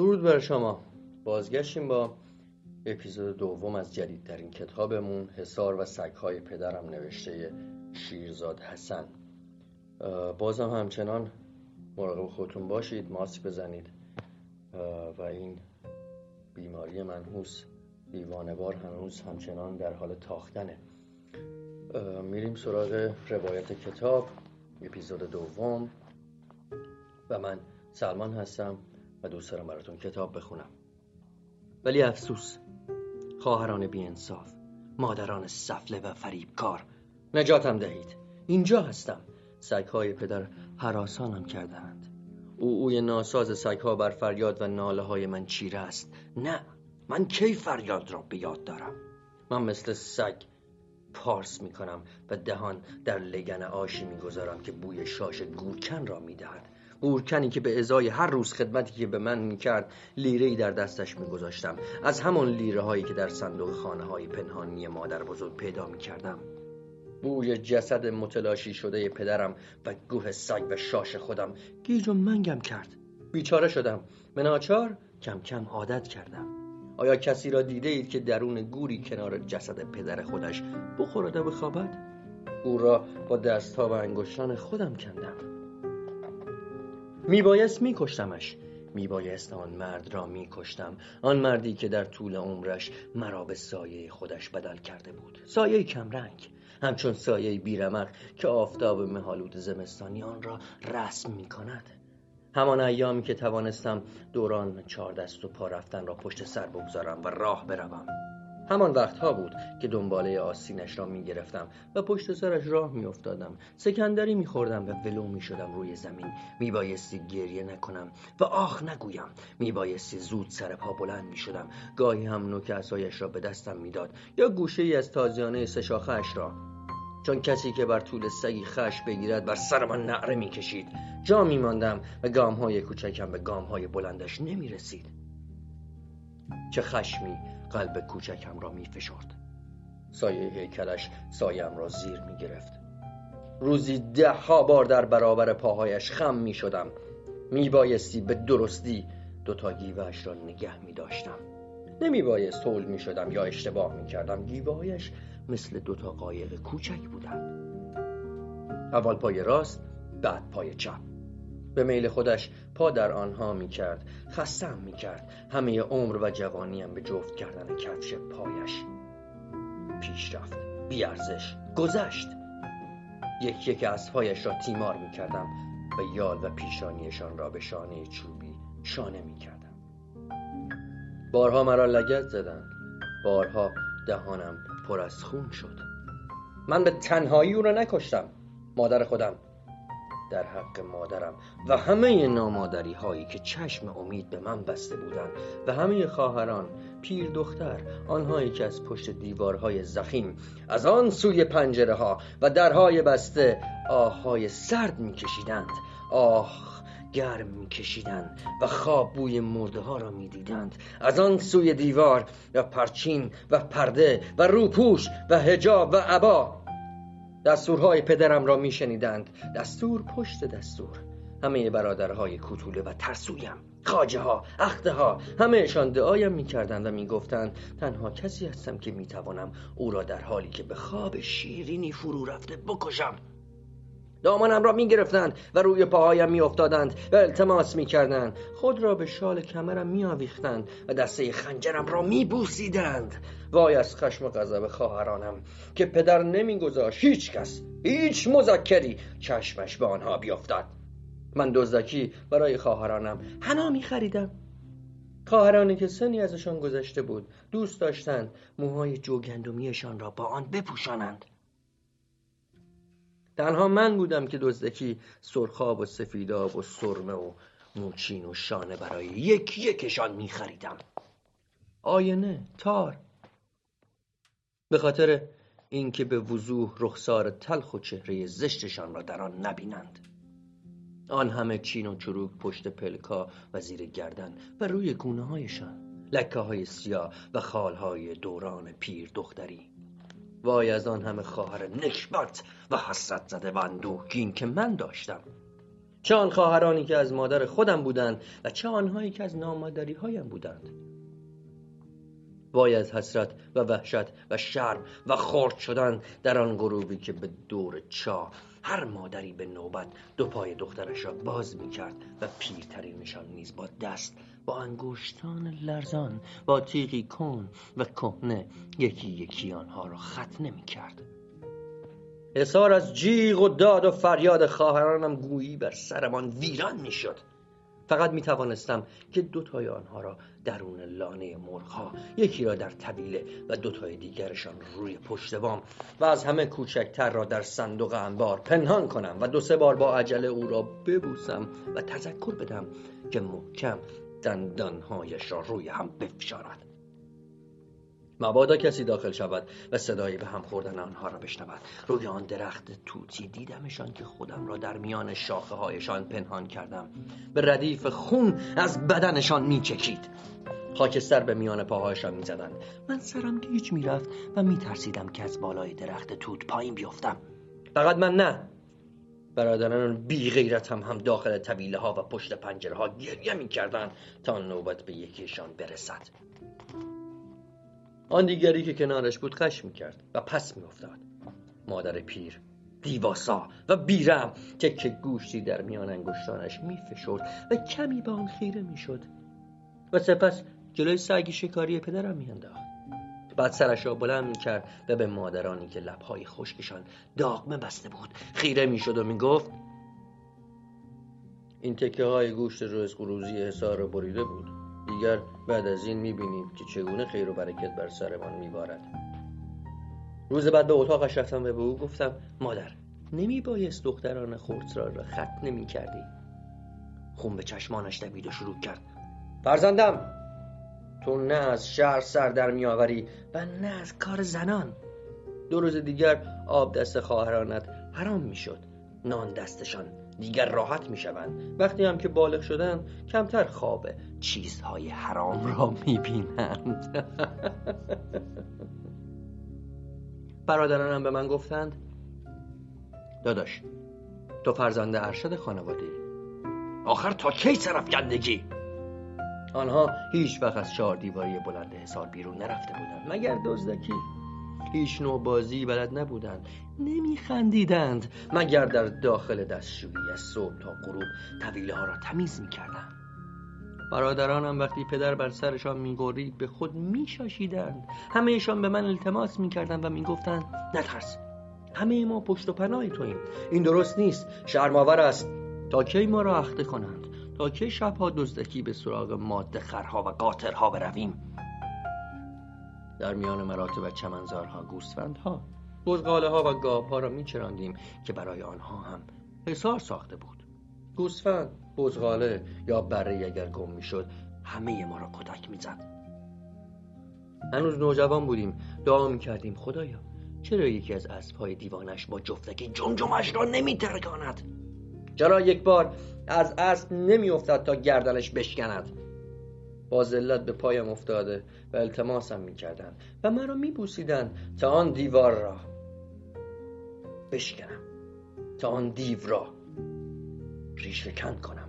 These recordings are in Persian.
درود بر شما. بازگشتیم با اپیزود دوم از جدیدترین کتابمون. حسار و سگهای پدرم نوشته شیرزاد حسن. بازم همچنان مراقب خودتون باشید ماسک بزنید. و این بیماری منحوس دیوانوار هنوز همچنان در حال تاختنه. میریم سراغ روایت کتاب اپیزود دوم. و من سلمان هستم. و دوست دارم براتون کتاب بخونم. ولی افسوس خواهران بیانصاف مادران سفله و فریبکار. نجاتم دهید. اینجا هستم. سگهای پدر حراسانم کردند او اوی ناساز سگها بر فریاد و ناله های من چیره است. نه من کی فریاد را به یاد دارم؟ من مثل سگ پارس می کنم و دهان در لگن آشی می گذارم که بوی شاش گورکن را می دهد گورکنی که به ازای هر روز خدمتی که به من می‌کرد لیره ای در دستش میگذاشتم. از همان لیره هایی که در صندوق خانه های پنهانی مادر بزرگ پیدا می‌کردم. بوی جسد متلاشی شده پدرم و گوه سگ و شاش خودم گیج و منگم کرد. بیچاره شدم. مناچار کم کم عادت کردم. آیا کسی را دیده اید که درون گوری کنار جسد پدر خودش بخورد و بخوابد؟ گور را با دستها و انگشتان خودم کندم. میبایست میکشتمش. میبایست آن مرد را میکشتم. آن مردی که در طول عمرش مرا به سایه خودش بدل کرده بود. سایه کمرنگ. همچون سایه بیرمق که آفتاب مهالود زمستانی آن را رسم می کند همان ایامی که توانستم دوران چهار دست و پا رفتن را پشت سر بگذارم و راه بروم. همان وقتها بود که دنباله آسینش را می گرفتم و پشت سرش راه می افتادم سکندری می خوردم و ولو می شدم روی زمین. می بایستی گریه نکنم و آخ نگویم. می بایستی زود سر پا بلند می شدم گاهی هم نوک اصایش را به دستم می‌داد یا گوشه ای از تازیانه سشاخش را. چون کسی که بر طول سگی خش بگیرد بر سر من نعره می کشید جا می ماندم و گام های کوچکم به گام های بلندش نمی رسید چه خشمی! قلب کوچکم را می فشرد سایه هیکلش سایم را زیر می گرفت روزی ده ها بار در برابر پاهایش خم می شدم می بایستی به درستی دوتا گیوهش را نگه می داشتم نمی بایست طول می شدم یا اشتباه می کردم گیوهایش مثل دوتا قایق کوچک بودند. اول پای راست بعد پای چپ. به میل خودش پا در آنها می کرد خستم می کرد همه عمر و جوانیم به جفت کردن کفش پایش پیش رفت بیارزش گذشت. یک یک پایش را تیمار می کردم و یال و پیشانیشان را به شانه چوبی شانه می کردم بارها مرا لگت زدند. بارها دهانم پر از خون شد. من به تنهایی او را نکشتم. مادر خودم در حق مادرم و همه نامادری هایی که چشم امید به من بسته بودند و همه خواهران پیر دختر آنهایی که از پشت دیوارهای زخیم از آن سوی پنجره ها و درهای بسته آههای سرد میکشیدند. آه گرم میکشیدند و خواب بوی مرده ها را می‌دیدند. از آن سوی دیوار و پرچین و پرده و روپوش و هجاب و عبا دستورهای پدرم را میشنیدند. دستور پشت دستور. همه برادرهای کوتوله و ترسویم. خاجه ها اخته ها همهشان دعایم می‌کردند و می‌گفتند تنها کسی هستم که می‌توانم او را در حالی که به خواب شیرینی فرو رفته بکشم. دامانم را می‌گرفتند و روی پاهایم میافتادند و التماس می‌کردند. خود را به شال کمرم میآویختند و دسته خنجرم را میبوسیدند. وای از خشم و غضب خواهرانم که پدر نمیگذاشت. هیچ کس هیچ مذکری چشمش به آنها بیافتد. من دزدکی برای خواهرانم حنا میخریدم. خواهرانی که سنی ازشان گذشته بود دوست داشتند موهای جوگندمیشان را با آن بپوشانند. تنها من بودم که دزدکی سرخاب و سفیداب و سرمه و موچین و شانه برای یک یکشان میخریدم. آینه تار. به خاطر اینکه به وضوح رخسار تلخ و چهره زشتشان را در آن نبینند. آن همه چین و چروک پشت پلکا و زیر گردن و روی گونه هایشان لکه های سیاه و خالهای دوران پیر دختری. وای از آن همه خواهر نکبت و حسرت زده و اندوهگین که من داشتم. چه آن خواهرانی که از مادر خودم بودند و چه آنهایی که از نامادری هایم بودند. وای از حسرت و وحشت و شرم و خرد شدن در آن غروبی که به دور چاه هر مادری به نوبت دو پای دخترش را باز می کرد و پیرترینشان نیز با دست با انگشتان لرزان با تیغی کن و کهنه یکی یکی آنها را خط نمی کرد حسار از جیغ و داد و فریاد خواهرانم گویی بر سرمان ویران می‌شد. فقط می توانستم که دوتای آنها را درون لانه مرغها یکی را در طویله و دوتای دیگرشان روی پشت بام و از همه کوچکتر را در صندوق انبار پنهان کنم و دو سه بار با عجله او را ببوسم و تذکر بدم که محکم دندانهایش را روی هم بفشارد مبادا کسی داخل شود و صدایی به هم خوردن آنها را بشنود. روی آن درخت توتی دیدمشان که خودم را در میان شاخه هایشان پنهان کردم. به ردیف خون از بدنشان میچکید. خاکستر به میان پاهایشان می‌زدند. من سرم گیج می‌رفت و میترسیدم که از بالای درخت توت پایین بیفتم. فقط من نه. برادران بی غیرت هم هم داخل طویله ها و پشت پنجره ها گریه می‌کردند تا نوبت به یکیشان برسد. آن دیگری که کنارش بود خش می‌کرد و پس میافتاد. مادر پیر دیواسا و بیرم تک گوشتی در میان انگشتانش میفشرد و کمی به آن خیره می‌شد و سپس جلوی سگ شکاری پدرم میانداخت. بعد سرش را بلند می‌کرد و به مادرانی که لبهای خشکشان داغمه بسته بود خیره می‌شد و می‌گفت این تکه های گوشت روز قروزی حسار بریده بود. دیگر بعد از این می‌بینید که چگونه خیر و برکت بر سرمان میبارد. روز بعد به اتاقش رفتم و به او گفتم مادر نمی بایست دختران خردسرا را خط نمی کردی خون به چشمانش دوید و شروع کرد. فرزندم تو نه از شهر سر در میآوری و نه از کار زنان. دو روز دیگر آب دست خواهرانت حرام می‌شد. نان دستشان دیگر راحت می‌شوند. وقتی هم که بالغ شدن کمتر خواب چیزهای حرام را می‌بینند. برادرانم به من گفتند داداش تو فرزند ارشد خانواده آخر تا کی طرف گندگی؟ آنها هیچ وقت از چهار دیواری بلند حسار بیرون نرفته بودند مگر دزدکی؟ هیچ نوع بازی بلد نبودند. نمیخندیدند. مگر در داخل دستشویی از صبح تا غروب طویله ها را تمیز می‌کردند. برادرانم وقتی پدر بر سرشان میگورید به خود میشاشیدند. همهشان به من التماس می‌کردند و می‌گفتند نترس. همه ما پشت و پناه توییم. این درست نیست. شرماور است. تا کی ما را اخته کنند؟ تا کی شبها دزدکی به سراغ ماده خرها و قاطرها برویم؟ در میان مراتب چمنزارها گوسفندها بزغاله ها و گاو ها را میچراندیم که برای آنها هم حصار ساخته بود. گوسفند بزغاله یا بره اگر گم می‌شد همه ما را کتک می‌زد. هنوز نوجوان بودیم دعا می‌کردیم خدایا چرا یکی از اسبهای دیوانش با جفتکی جمجمش را نمیترکاند؟ چرا یک بار از اسب نمیافتد تا گردنش بشکند؟ با ذلت به پایم افتاده و التماسم می‌کردند و مرا میبوسیدند تا آن دیوار را بشکنم تا آن دیو را ریشهکن کنم.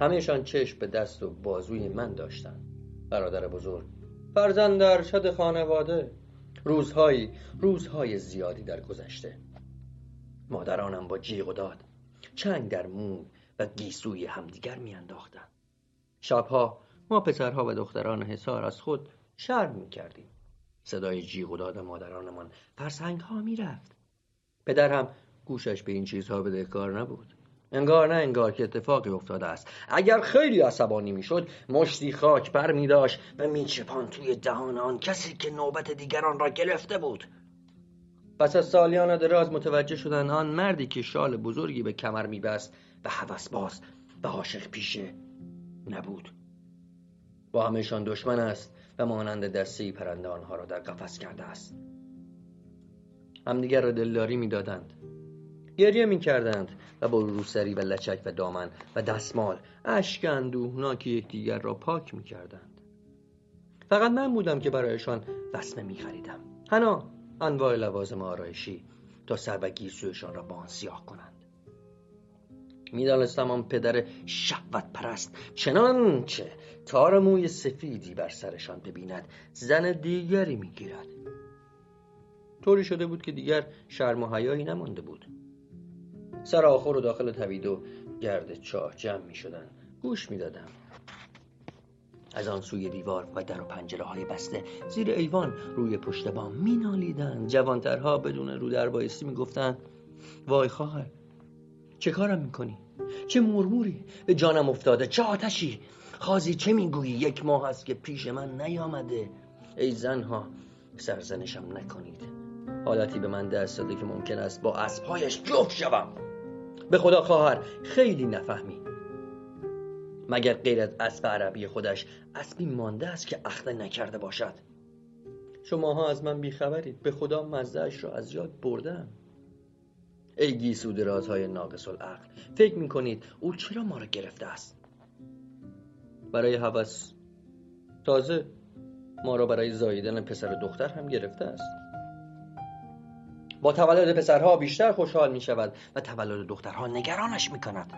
همهشان چشم به دست و بازوی من داشتند. برادر بزرگ فرزند ارشد خانواده. روزهایی روزهای زیادی در گذشته. مادرانم با جیغ و داد چنگ در موی و گیسوی همدیگر میانداختند. شبها ما پسرها و دختران حصار از خود شرم می کردیم. صدای جیغ و داد مادرانمان فرسنگ ها می رفت. پدر هم گوشش به این چیزها بدهکار نبود. انگار نه انگار که اتفاقی افتاده است اگر خیلی عصبانی می‌شد مشتی خاک بر می داشت و میچپان توی دهان آن کسی که نوبت دیگران را گرفته بود پس از سالیان دراز متوجه شدن آن مردی که شال بزرگی به کمر میبست و هوس باز و عاشق پیشه نبود. با همهشان دشمن است و مانند دسته پرنده آنها را در قفس کرده است. همدیگر را دلداری می‌دادند. گریه می‌کردند و با روسری و لچک و دامن و دستمال اشک اندوهناک یکدیگر را پاک می‌کردند. فقط من بودم که برایشان وسمه میخریدم. هنا انواع لوازم آرایشی تا سر و گیسویشان را با آن سیاه کنند. می‌دانستم آن پدر شهوت پرست چنانچه تار موی سفیدی بر سرشان ببیند زن دیگری می‌گیرد. طوری شده بود که دیگر شرم و حیایی نمانده بود. سر آخر و داخل توید و گرد چاه جمع می شدن گوش می دادم از آن سوی دیوار و در و پنجره های بسته زیر ایوان روی پشت بام می نالیدن جوانترها بدون رو در بایستی می گفتن وای خواهر چه کارم می‌کنی؟ چه مرموری؟ به جانم افتاده. چه آتشی؟ خازی چه می‌گویی؟ یک ماه است که پیش من نیامده. ای زنها سرزنشم نکنید. حالتی به من دست داده که ممکن است با اسبهایش جفت شوم. به خدا خواهر خیلی نفهمی. مگر غیر از اسب عربی خودش اسبی مانده است که اخته نکرده باشد؟ شماها از من بیخبرید. به خدا مزهش را از یاد بردم. ای گیسود رازهای ناقص العقل فکر می‌کنید او چرا ما را گرفته است؟ برای هوس تازه ما را برای زاییدن پسر دختر هم گرفته است. با تولد پسرها بیشتر خوشحال می شود و تولد دخترها نگرانش می کند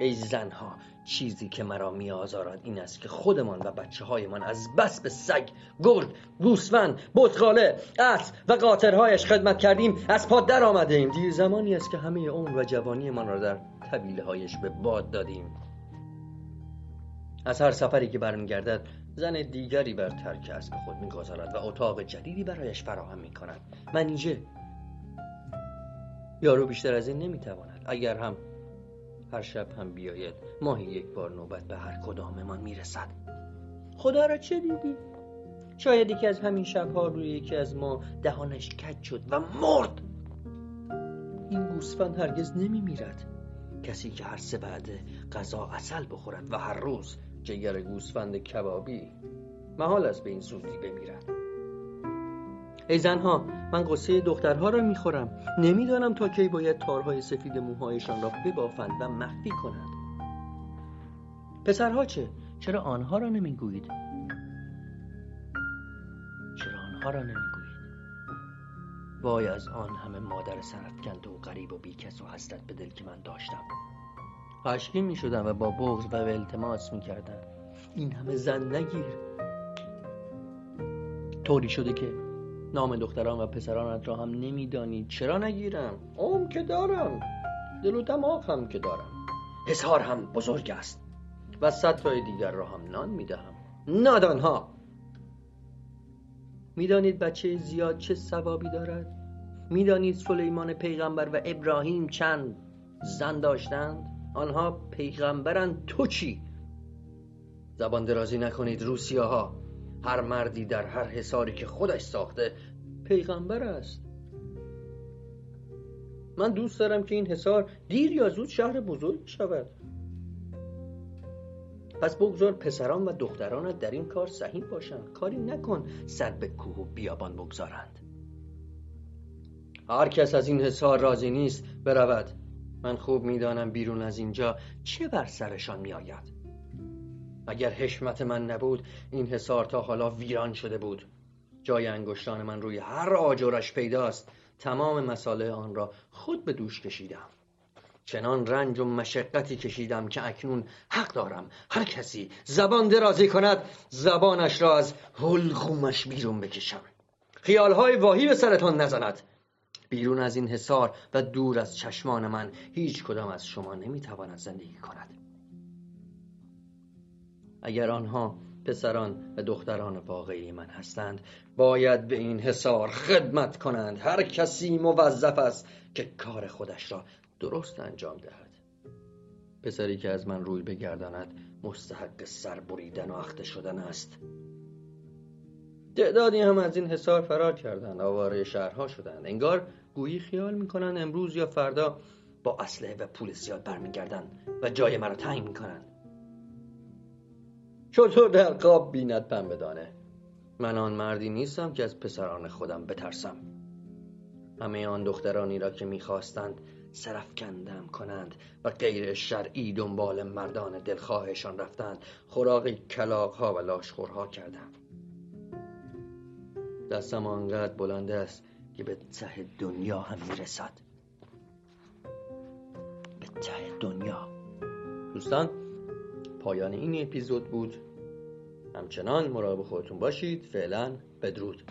ای زنها چیزی که مرا می آزارد این است که خودمان و بچه هایمان از بس به سگ، گرد، گوسفند، بطغاله، اسب و قاطرهایش خدمت کردیم از پا در آمده ایم دیر زمانی است که همه عمر و جوانیمان را در طویله هایش به باد دادیم. از هر سفری که برمیگردد زن دیگری بر ترک اسب خود می‌گذارد و اتاق جدیدی برایش فراهم می کند منیژه. یارو بیشتر از این نمی‌تواند. اگر هم هر شب هم بیاید. ماهی یک بار نوبت به هر کداممان می‌رسد. خدا را چه دیدی؟ شاید یکی از همین شبها روی یکی از ما دهانش کج شد و مرد. این گوسفند هرگز نمیمیرد. کسی که هر سه بعد غذا اصل بخورد و هر روز جگر گوسفند کبابی محال است به این زودی بمیرد. ای زنها من قصه دخترها را می‌خورم نمی‌دانم تا کی باید تارهای سفید موهایشان را ببافند و مخفی کنند پسرها چه؟ چرا آنها را نمی‌گویید؟ چرا آنها را نمی‌گویید؟ وای از آن همه مادر سرفکند و غریب و بیکس و حسرت به دل که من داشتم خشکی می شدم و با بغض و التماس می کردم این همه زن نگیر طوری شده که نام دختران و پسرانت را هم نمیدانی. چرا نگیرم؟ عم که دارم. دل و دماغ هم که دارم. حسار هم بزرگ است. و صد رای دیگر را هم نان می‌دهم. نادانها. می‌دانید بچه زیاد چه ثوابی دارد؟ می‌دانید سلیمان پیغمبر و ابراهیم چند زن داشتند؟ آنها پیغمبرند. تو چی؟ زبان درازی نکنید روسیاها هر مردی در هر حصاری که خودش ساخته پیغمبر است. من دوست دارم که این حصار دیر یا زود شهر بزرگ شود. پس بگذار پسران و دخترانت در این کار سهیم باشند. کاری نکن سر به کوه و بیابان بگذارند. هر کس از این حصار راضی نیست برود. من خوب می‌دانم بیرون از اینجا چه بر سرشان میآید. اگر حشمت من نبود این حصار تا حالا ویران شده بود. جای انگشتان من روی هر آجرش پیداست. تمام مساله آن را خود به دوش کشیدم. چنان رنج و مشقتی کشیدم که اکنون حق دارم. هر کسی زبان درازی کند زبانش را از حلقومش بیرون بکشم. خیالهای واهی به سرتان نزند. بیرون از این حصار و دور از چشمان من هیچ کدام از شما نمی‌تواند زندگی کند. اگر آنها پسران و دختران واقعی من هستند باید به این حصار خدمت کنند. هر کسی موظف است که کار خودش را درست انجام دهد. پسری که از من روی بگرداند مستحق سر بریدن و اخته شدن است. تعدادی هم از این حصار فرار کردند آواره شهرها شدند. انگار گویی خیال می‌کنند امروز یا فردا با اسلحه و پول زیاد برمیگردند و جای مرا تعیین می‌کنند. چطور در قاب بیند پنبه دانه من آن مردی نیستم که از پسران خودم بترسم. همه آن دخترانی را که می‌خواستند سرفکندم کنند و غیر شرعی دنبال مردان دلخواهشان رفتند. خوراقی کلاقها و لاشخورها کردم. دستم آنقدر بلند است که به ته دنیا هم می‌رسد. به ته دنیا. دوستان پایان این اپیزود بود. همچنان مراقب خودتون باشید. فعلا بدرود.